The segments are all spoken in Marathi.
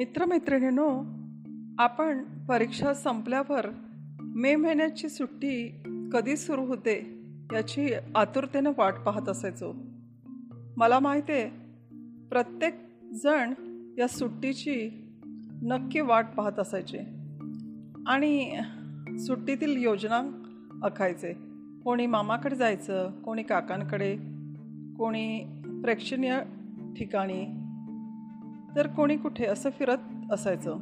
मित्रमैत्रिणींनो आपण परीक्षा संपल्यावर मे महिन्याची सुट्टी कधी सुरू होते याची आतुरतेनं वाट पाहत असायचो. मला माहिती आहे प्रत्येक जण या सुट्टीची नक्की वाट पाहत असायचे आणि सुट्टीतील योजना आखायचे. कोणी मामाकडे जायचं कोणी काकांकडे कोणी प्रेक्षणीय ठिकाणी तर कोणी कुठे असं फिरत असायचं?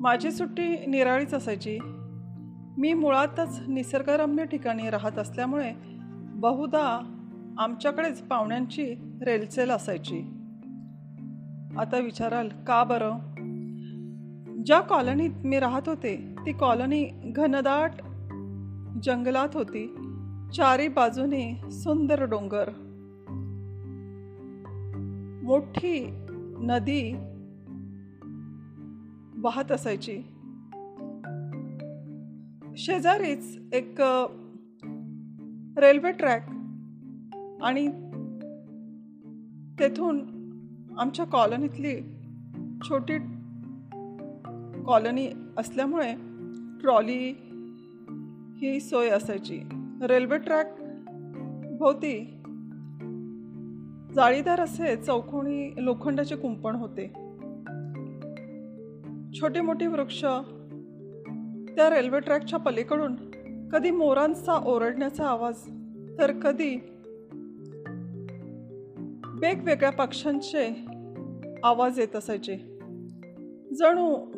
माझी सुट्टी निराळीच असायची. मी मुळातच निसर्गरम्य ठिकाणी राहत असल्यामुळे बहुधा आमच्याकडेच पाहुण्यांची रेलचेल असायची. आता विचाराल का बरं? ज्या कॉलनीत मी राहत होते ती कॉलनी घनदाट जंगलात होती. चारी बाजूने सुंदर डोंगर. मोठी नदी वाहत असायची. शेजारीच एक रेल्वे ट्रॅक आणि तेथून आमच्या कॉलनीतली छोटी कॉलनी असल्यामुळे ट्रॉली ही सोय असायची. रेल्वे ट्रॅक भोवती जाळीदार असे चौकोनी लोखंडाचे कुंपण होते. छोटे मोठे वृक्ष त्या रेल्वे ट्रॅकच्या पलीकडून कधी मोरांचा ओरडण्याचा आवाज तर कधी वेगवेगळ्या पक्ष्यांचे आवाज येत असायचे. जणू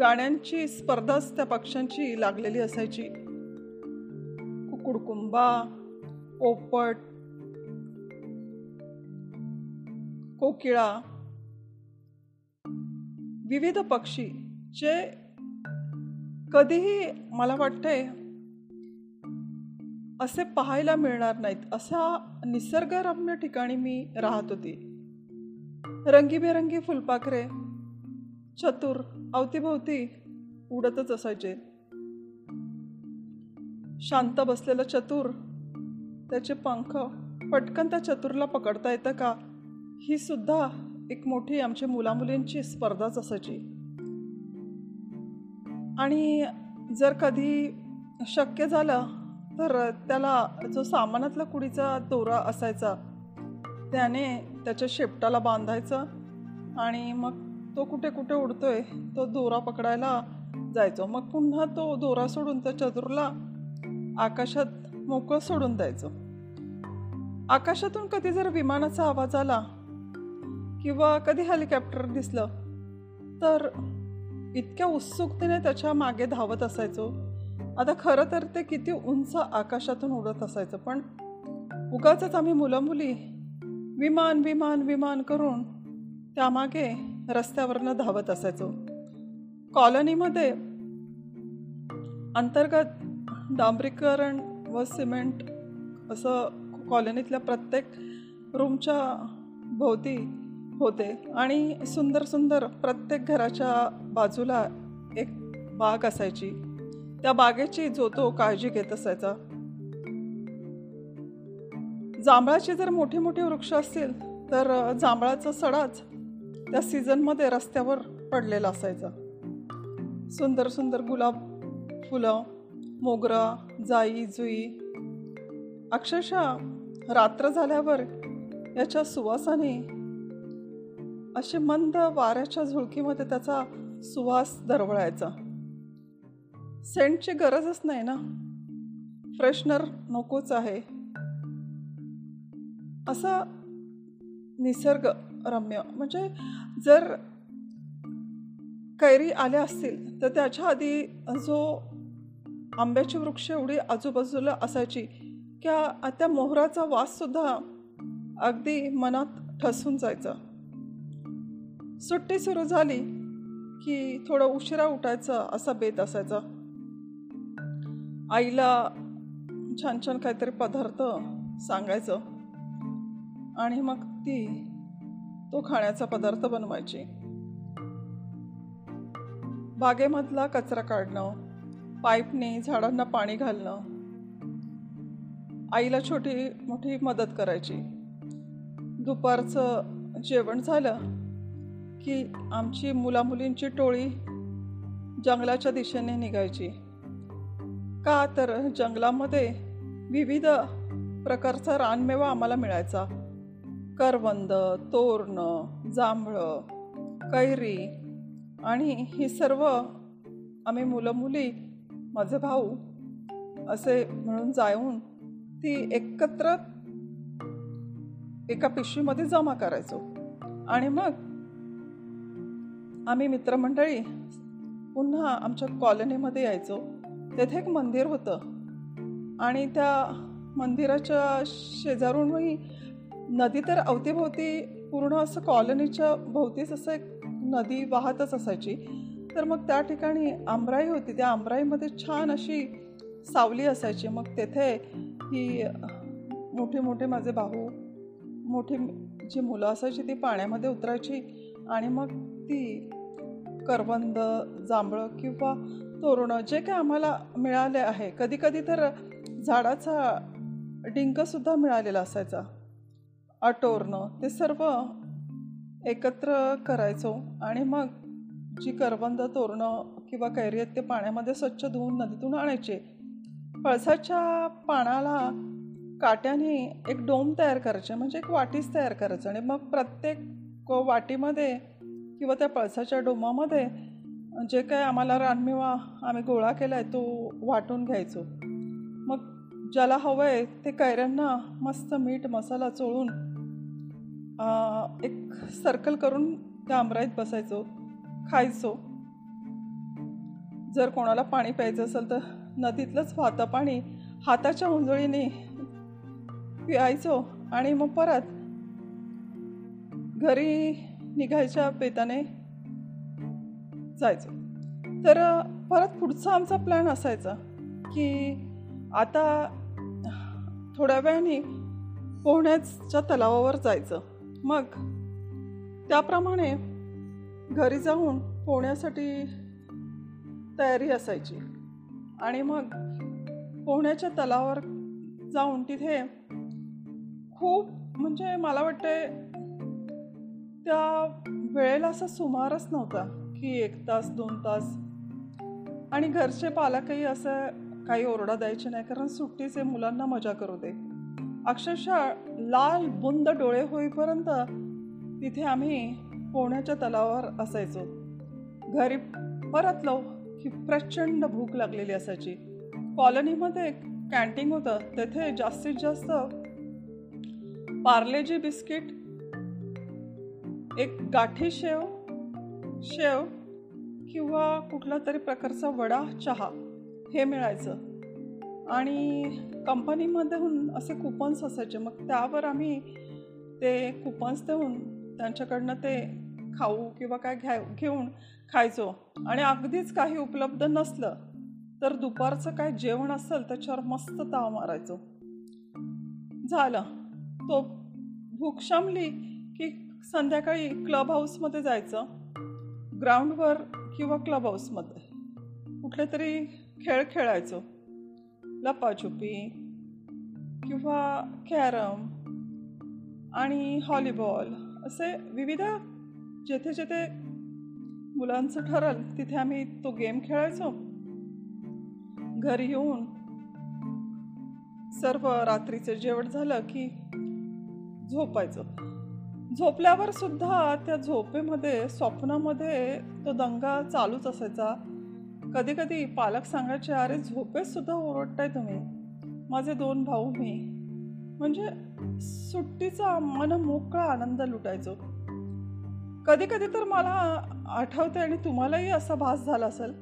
गाण्यांची स्पर्धाच त्या पक्ष्यांची लागलेली असायची. कुकुडकुंबा पोपट हो कोकिळा विविध पक्षी जे कधीही मला वाटते असे पाहायला मिळणार नाहीत. अशा निसर्गरम्य ठिकाणी मी राहत होती. रंगीबेरंगी फुलपाखरे चतुर अवतीभोवती उडतच असायचे. शांत बसलेलं चतुर त्याचे पंख पटकन त्या चतुरला पकडता येतं का? ही सुद्धा एक मोठी आमच्या मुलामुलींची स्पर्धाच असायची. आणि जर कधी शक्य झालं तर त्याला जो सामानातला कुडीचा दोरा असायचा त्याने त्याच्या शेपटाला बांधायचं आणि मग तो कुठे कुठे उडतोय तो दोरा पकडायला जायचो. मग पुन्हा तो दोरा सोडून त्या चतुरला आकाशात मोकळं सोडून द्यायचं. आकाशातून कधी जर विमानाचा आवाज आला किंवा कधी हेलिकॉप्टर दिसलं तर इतक्या उत्सुकतेने त्याच्यामागे धावत असायचो. आता खरं तर ते किती उंच आकाशातून उडत असायचं पण उगाच आम्ही मुलं मुली विमान विमान विमान करून त्यामागे रस्त्यावरनं धावत असायचो. कॉलनीमध्ये अंतर्गत डांबरीकरण व सिमेंट असं कॉलनीतल्या प्रत्येक रूमच्या भोवती होते. आणि सुंदर सुंदर प्रत्येक घराच्या बाजूला एक बाग असायची. त्या बागेची जो तो काळजी घेत असायचा. जांभळाचे जर मोठे मोठे वृक्ष असतील तर जांभळाचा सडाच त्या सीझनमध्ये रस्त्यावर पडलेला असायचा. सुंदर सुंदर गुलाब फुलं मोगरा जाई जुई. अक्षरशः रात्र झाल्यावर याच्या सुवासाने असे मंद वाऱ्याच्या झुळकीमध्ये त्याचा सुवास दरवळायचा. सेंटची गरजच नाही ना? फ्रेशनर नकोच आहे. असा निसर्ग रम्य म्हणजे जर कैरी आल्या असतील तर त्याच्या आधी जो आंब्याची वृक्ष एवढी आजूबाजूला असायची की त्या मोहराचा वाससुद्धा अगदी मनात ठसून जायचा. सुट्टी सुरू झाली की थोडं उशिरा उठायचं असा बेत असायचा. आईला छान छान काहीतरी पदार्थ सांगायचं आणि मग ती तो खाण्याचा पदार्थ बनवायची. बागेमधला कचरा काढणं पाईपने झाडांना पाणी घालणं. आईला छोटी मोठी मदत करायची. दुपारचं जेवण झालं की आमची मुलामुलींची टोळी जंगलाच्या दिशेने निघायची. का तर जंगलामध्ये विविध प्रकारचा रानमेवा आम्हाला मिळायचा. करवंद तोरणं जांभळं कैरी आणि ही सर्व आम्ही मुलं मुली माझे भाऊ असे म्हणून जाऊन ती एकत्र एका पिशवीमध्ये जमा करायचो. आणि मग आम्ही मित्रमंडळी पुन्हा आमच्या कॉलनीमध्ये यायचो. तेथे एक मंदिर होतं. आणि त्या मंदिराच्या शेजारूनही नदी तर अवतीभोवती पूर्ण असं कॉलनीच्या भोवतीच असं एक नदी वाहतच असायची. तर मग त्या ठिकाणी आमराई होती. त्या आमराईमध्ये छान अशी सावली असायची. मग तेथे ही मोठे मोठे माझे भाऊ मोठी जी मुलं असायची ती पाण्यामध्ये उतरायची. आणि मग ती करवंद जांभळं किंवा तोरणं जे काय आम्हाला मिळाले आहे कधी कधी तर झाडाचा डिंकसुद्धा मिळालेला असायचा. आटोरणं ते सर्व एकत्र करायचो आणि मग जी करवंद तोरणं किंवा कैरी आहेत ते पाण्यामध्ये स्वच्छ धुवून नदीतून आणायचे. पळसाच्या पानाला काट्याने एक डोम तयार करायचे म्हणजे एक वाटीच तयार करायचं आणि मग प्रत्येक वाटीमध्ये किंवा त्या पळसाच्या डोमामध्ये जे काय आम्हाला रानमेवा आम्ही गोळा केला आहे तो वाटून घ्यायचो. मग ज्याला हवं आहे ते कैऱ्यांना मस्त मीठ मसाला चोळून एक सर्कल करून त्या आमराईत बसायचो खायचो. जर कोणाला पाणी प्यायचं असेल तर नदीतलंच वाहतं पाणी हाताच्या उंजळीने प्यायचो आणि मग परत घरी निघायच्या बेताने जायचो. तर परत पुढचा आमचा प्लॅन असायचा की आता थोड्या वेळाने पोहण्याच्या तलावावर जायचं. मग त्याप्रमाणे घरी जाऊन पोहण्यासाठी तयारी असायची. आणि मग पोहण्याच्या तलावावर जाऊन तिथे खूप म्हणजे मला वाटते त्या वेळेला असा सुमारच नव्हता की एक तास दोन तास. आणि घरचे पालकही असं काही ओरडा द्यायचे नाही कारण सुट्टीचे मुलांना मजा करू दे. अक्षरशः लाल बुंद डोळे होईपर्यंत तिथे आम्ही पोहण्याच्या तलावावर असायचो. घरी परतलो की प्रचंड भूक लागलेली असायची. कॉलनीमध्ये कॅन्टीन होतं तेथे जास्तीत जास्त पार्लेजी बिस्किट एक गाठी शेव शेव किंवा कुठला तरी प्रकारचा वडा चहा हे मिळायचं. आणि कंपनीमधून असे कुपन्स असायचे. मग त्यावर आम्ही ते कुपन्स देऊन त्यांच्याकडनं ते खाऊ किंवा काय घ्या घेऊन खायचो. आणि अगदीच काही उपलब्ध नसलं तर दुपारचं काय जेवण असेल त्याच्यावर मस्त ताव मारायचो. झालं. तो भूक शमली की संध्याकाळी क्लब हाऊसमध्ये जायचं. ग्राउंडवर किंवा क्लब हाऊसमध्ये कुठले तरी खेळ खेळायचो. लपाछुपी किंवा कॅरम आणि हॉलीबॉल असे विविध जेथे जेथे मुलांचं ठरल तिथे आम्ही तो गेम खेळायचो. घरी येऊन सर्व रात्रीचं जेवण झालं की झोपायचं. झोपल्यावर सुद्धा त्या झोपेमध्ये स्वप्नामध्ये तो दंगा चालूच असायचा. कधी कधी पालक सांगायचे अरे झोपेत सुद्धा ओरडताय तुम्ही. माझे दोन भाऊ मी. म्हणजे सुट्टीचा मन मोकळा आनंद लुटायचो. कधी कधी तर मला आठवते आणि तुम्हालाही असा भास झाला असेल.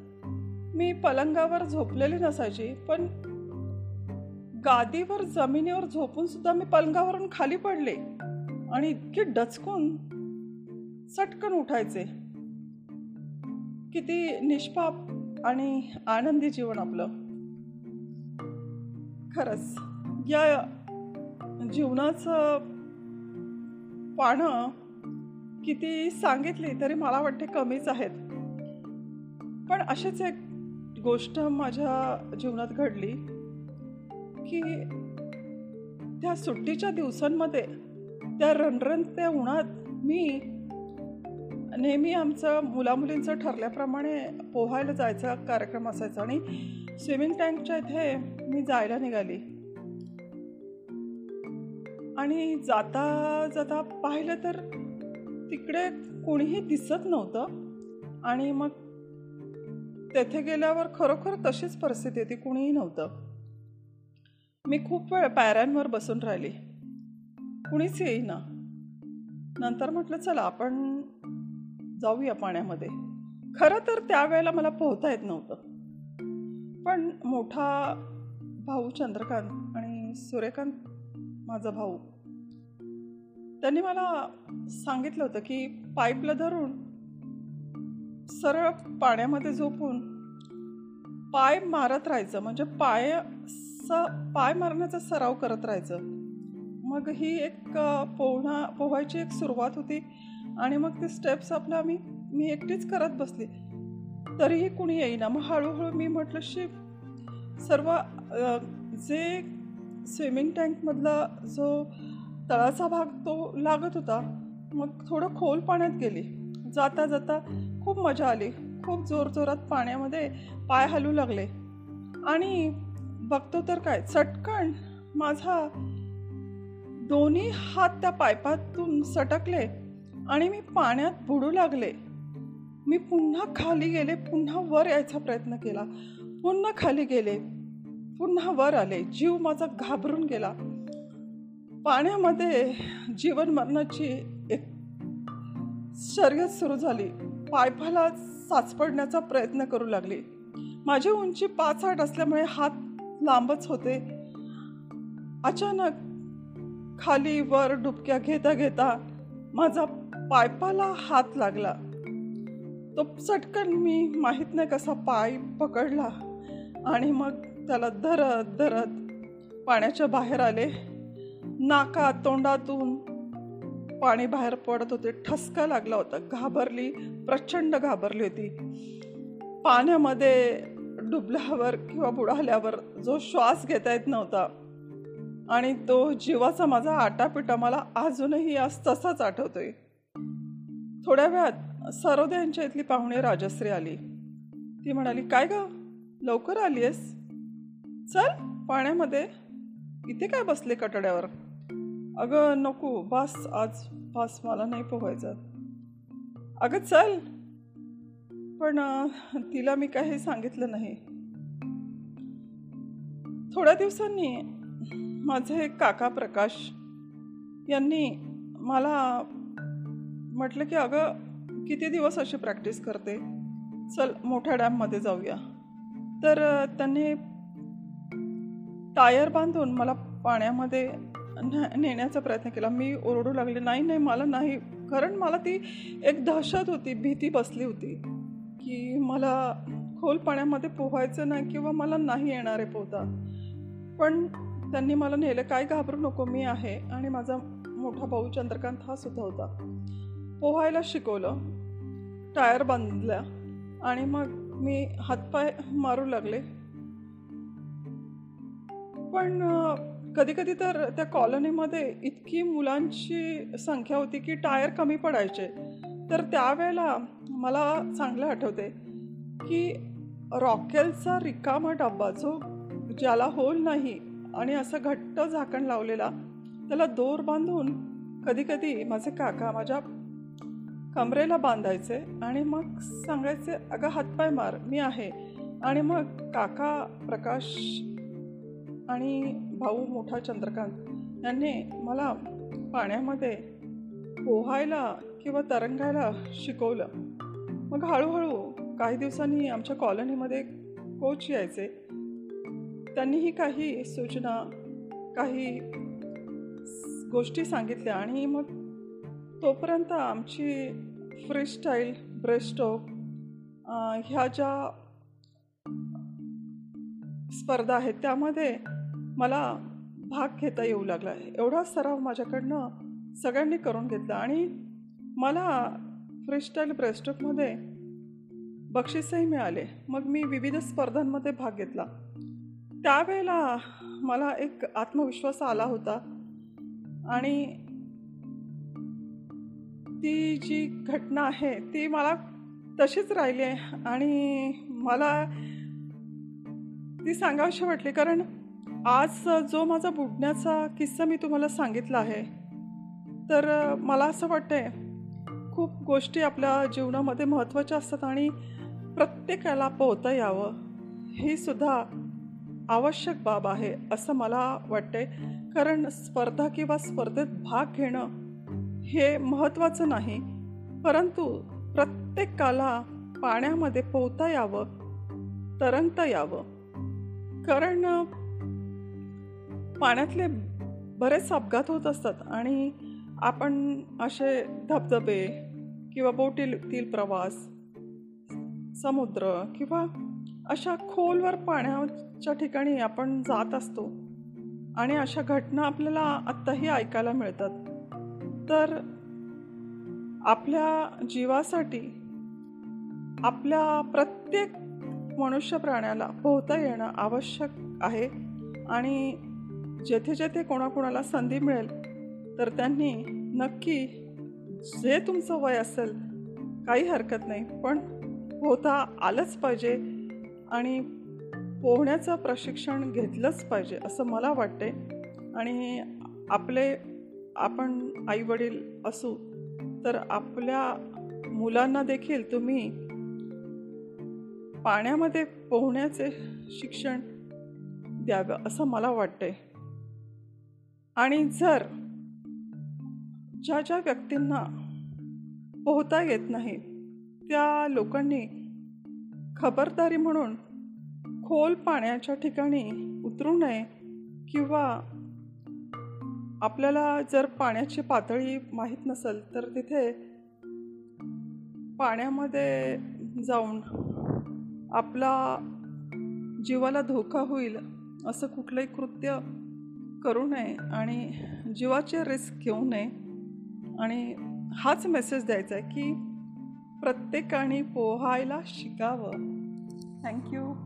मी पलंगावर झोपलेली नसायची पण गादीवर जमिनीवर झोपून सुद्धा मी पलंगावरून खाली पडले. आणि इतके डचकून चटकन उठायचे. किती निष्पाप आणि आनंदी जीवन आपलं. खरंच या जीवनाचं पानं किती सांगितली तरी मला वाटते कमीच आहेत. पण अशीच एक गोष्ट माझ्या जीवनात घडली की त्या सुट्टीच्या दिवसांमध्ये त्या रणरण त्या उन्हात मी नेहमी आमचं मुलामुलींचं ठरल्याप्रमाणे पोहायला जायचा कार्यक्रम असायचा आणि स्विमिंग टँकच्या इथे मी जायला निघाली. आणि जाता जाता पाहिलं तर तिकडे कोणीही दिसत नव्हतं आणि मग तेथे गेल्यावर खरोखर तशीच परिस्थिती होती कुणीही नव्हतं. मी खूप वेळ पायऱ्यांवर बसून राहिली. कुणीच येईना. नंतर म्हटलं चला आपण जाऊया पाण्यामध्ये. खरं तर त्यावेळेला मला पोहता येत नव्हतं. पण मोठा भाऊ चंद्रकांत आणि सूर्यकांत माझा भाऊ त्यांनी मला सांगितलं होतं की पाईपला धरून सरळ पाण्यामध्ये झोपून पाय मारत राहायचं म्हणजे पाय स पाय मारण्याचा सराव करत राहायचं. मग ही एक पोहणा पोहायची एक सुरुवात होती आणि मग ते स्टेप्स आपल्या मी मी एकटीच करत बसली. तरीही कुणी येईना. मग हळूहळू मी म्हटलं शी सर्व जे स्विमिंग टँकमधला जो तळाचा भाग तो लागत होता मग थोडं खोल पाण्यात गेली. जाता जाता खूप मजा आली. खूप जोरजोरात पाण्यामध्ये पाय हलू लागले. आणि बघतो तर काय चटकन माझा दोन्ही हात त्या पायपातून सटकले आणि मी पाण्यात बुडू लागले. मी पुन्हा खाली गेले पुन्हा वर यायचा प्रयत्न केला. पुन्हा खाली गेले पुन्हा वर आले. जीव माझा घाबरून गेला. पाण्यामध्ये जीवन मरणाची एक शर्यत सुरू झाली. पायपाला साचपडण्याचा प्रयत्न करू लागली. माझी उंची पाच आठ असल्यामुळे हात लांबच होते. अचानक खाली वर डुबक्या घेता घेता माझा पायपाला हात लागला. तो चटकन मी माहीत नाही कसा पाय पकडला आणि मग त्याला धरत धरत पाण्याच्या बाहेर आले. नाका तोंडातून पाणी बाहेर पडत होते. ठसका लागला होता. घाबरली प्रचंड घाबरली होती. पाण्यामध्ये डुबल्यावर किंवा बुडाल्यावर जो श्वास घेता येत नव्हता आणि तो जीवाचा माझा आटापिटा मला अजूनही आज तसाच आठवतोय. थोड्या वेळात सरोदे यांच्या इथली पाहुणे राजश्री आली. ती म्हणाली काय ग? लवकर आली आहेस चल पाण्यामध्ये. इथे काय बसले कटड्यावर? अगं नको बस आज बस मला नाही पोहायचं. अगं चल. पण तिला मी काही सांगितलं नाही. थोड्या दिवसांनी माझे काका प्रकाश यांनी मला म्हटलं की अगं किती दिवस अशी प्रॅक्टिस करते? चल मोठ्या डॅममध्ये जाऊया. तर त्यांनी टायर बांधून मला पाण्यामध्ये नेण्याचा प्रयत्न केला. मी ओरडू लागले नाही नाही मला नाही. कारण मला ती एक दहशत होती भीती बसली होती की मला खोल पाण्यामध्ये पोहायचं नाही किंवा मला नाही येणार आहे पोहता. पण त्यांनी मला नेलं काय घाबरू नको मी आहे. आणि माझा मोठा भाऊ चंद्रकांत हा सुद्धा होता. पोहायला शिकवलं टायर बांधल्या आणि मग मी हातपाय मारू लागले. पण कधी कधी तर त्या कॉलनीमध्ये इतकी मुलांची संख्या होती की टायर कमी पडायचे. तर त्यावेळेला मला चांगलं आठवते की रॉकेलचा रिकामा डब्बा जो ज्याला होल नाही आणि असं घट्ट झाकण लावलेला त्याला दोर बांधून कधी कधी माझे काका माझ्या कमरेला बांधायचे आणि मग सांगायचे अगं हातपाय मार मी आहे. आणि मग काका प्रकाश आणि भाऊ मोठा चंद्रकांत यांनी मला पाण्यामध्ये पोहायला किंवा तरंगायला शिकवलं. मग हळूहळू काही दिवसांनी आमच्या कॉलनीमध्ये कोच यायचे. त्यांनीही काही सूचना काही गोष्टी सांगितल्या आणि मग तोपर्यंत आमची फ्रीस्टाईल ब्रेस्टोक ह्या ज्या स्पर्धा आहेत त्यामध्ये मला भाग घेता येऊ लागला. एवढा सराव माझ्याकडनं सगळ्यांनी करून घेतला आणि मला फ्रीस्टाईल ब्रेस्टोकमध्ये बक्षीसही मिळाले. मग मी विविध स्पर्धांमध्ये भाग घेतला. त्यावेळेला मला एक आत्मविश्वास आला होता. आणि ती जी घटना आहे ती मला तशीच राहिली आहे. आणि मला ती सांगावीशी वाटली कारण आज जो माझा बुडण्याचा किस्सा मी तुम्हाला सांगितला आहे तर मला असं वाटतंय खूप गोष्टी आपल्या जीवनामध्ये महत्त्वाच्या असतात आणि प्रत्येकाला पोहता यावं. ही सुद्धा आवश्यक बाब आहे असं मला वाटते कारण स्पर्धा किंवा स्पर्धेत भाग घेणं हे महत्त्वाचं नाही. परंतु प्रत्येकाला पाण्यामध्ये पोहता यावं तरंगता यावं. कारण पाण्यातले बरेच अपघात होत असतात आणि आपण असे धबधबे किंवा बोटीतील प्रवास समुद्र किंवा अशा खोलवर पाण्याच्या ठिकाणी आपण जात असतो आणि अशा घटना आपल्याला आत्ताही ऐकायला मिळतात. तर आपल्या जीवासाठी आपल्या प्रत्येक मनुष्य प्राण्याला पोहता येणं आवश्यक आहे आणि जेथे जेथे कोणाकोणाला संधी मिळेल तर त्यांनी नक्की जे तुमचं वय असेल काही हरकत नाही पण पोहता आलंच पाहिजे आणि पोहण्याचं प्रशिक्षण घेतलंच पाहिजे असं मला वाटते आणि आपले आपण आईवडील असू तर आपल्या मुलांना देखील तुम्ही पाण्यामध्ये पोहण्याचे शिक्षण द्यावं असं मला वाटते आणि जर ज्या ज्या व्यक्तींना पोहता येत नाही त्या लोकांनी खबरदारी म्हणून खोल पाण्याच्या ठिकाणी उतरू नये किंवा आपल्याला जर पाण्याची पातळी माहीत नसेल तर तिथे पाण्यामध्ये जाऊन आपला जीवाला धोका होईल असं कुठलंही कृत्य करू नये आणि जीवाचे रिस्क घेऊ नये. आणि हाच मेसेज द्यायचा आहे की प्रत्येकाने पोहायला शिकावं. Thank you.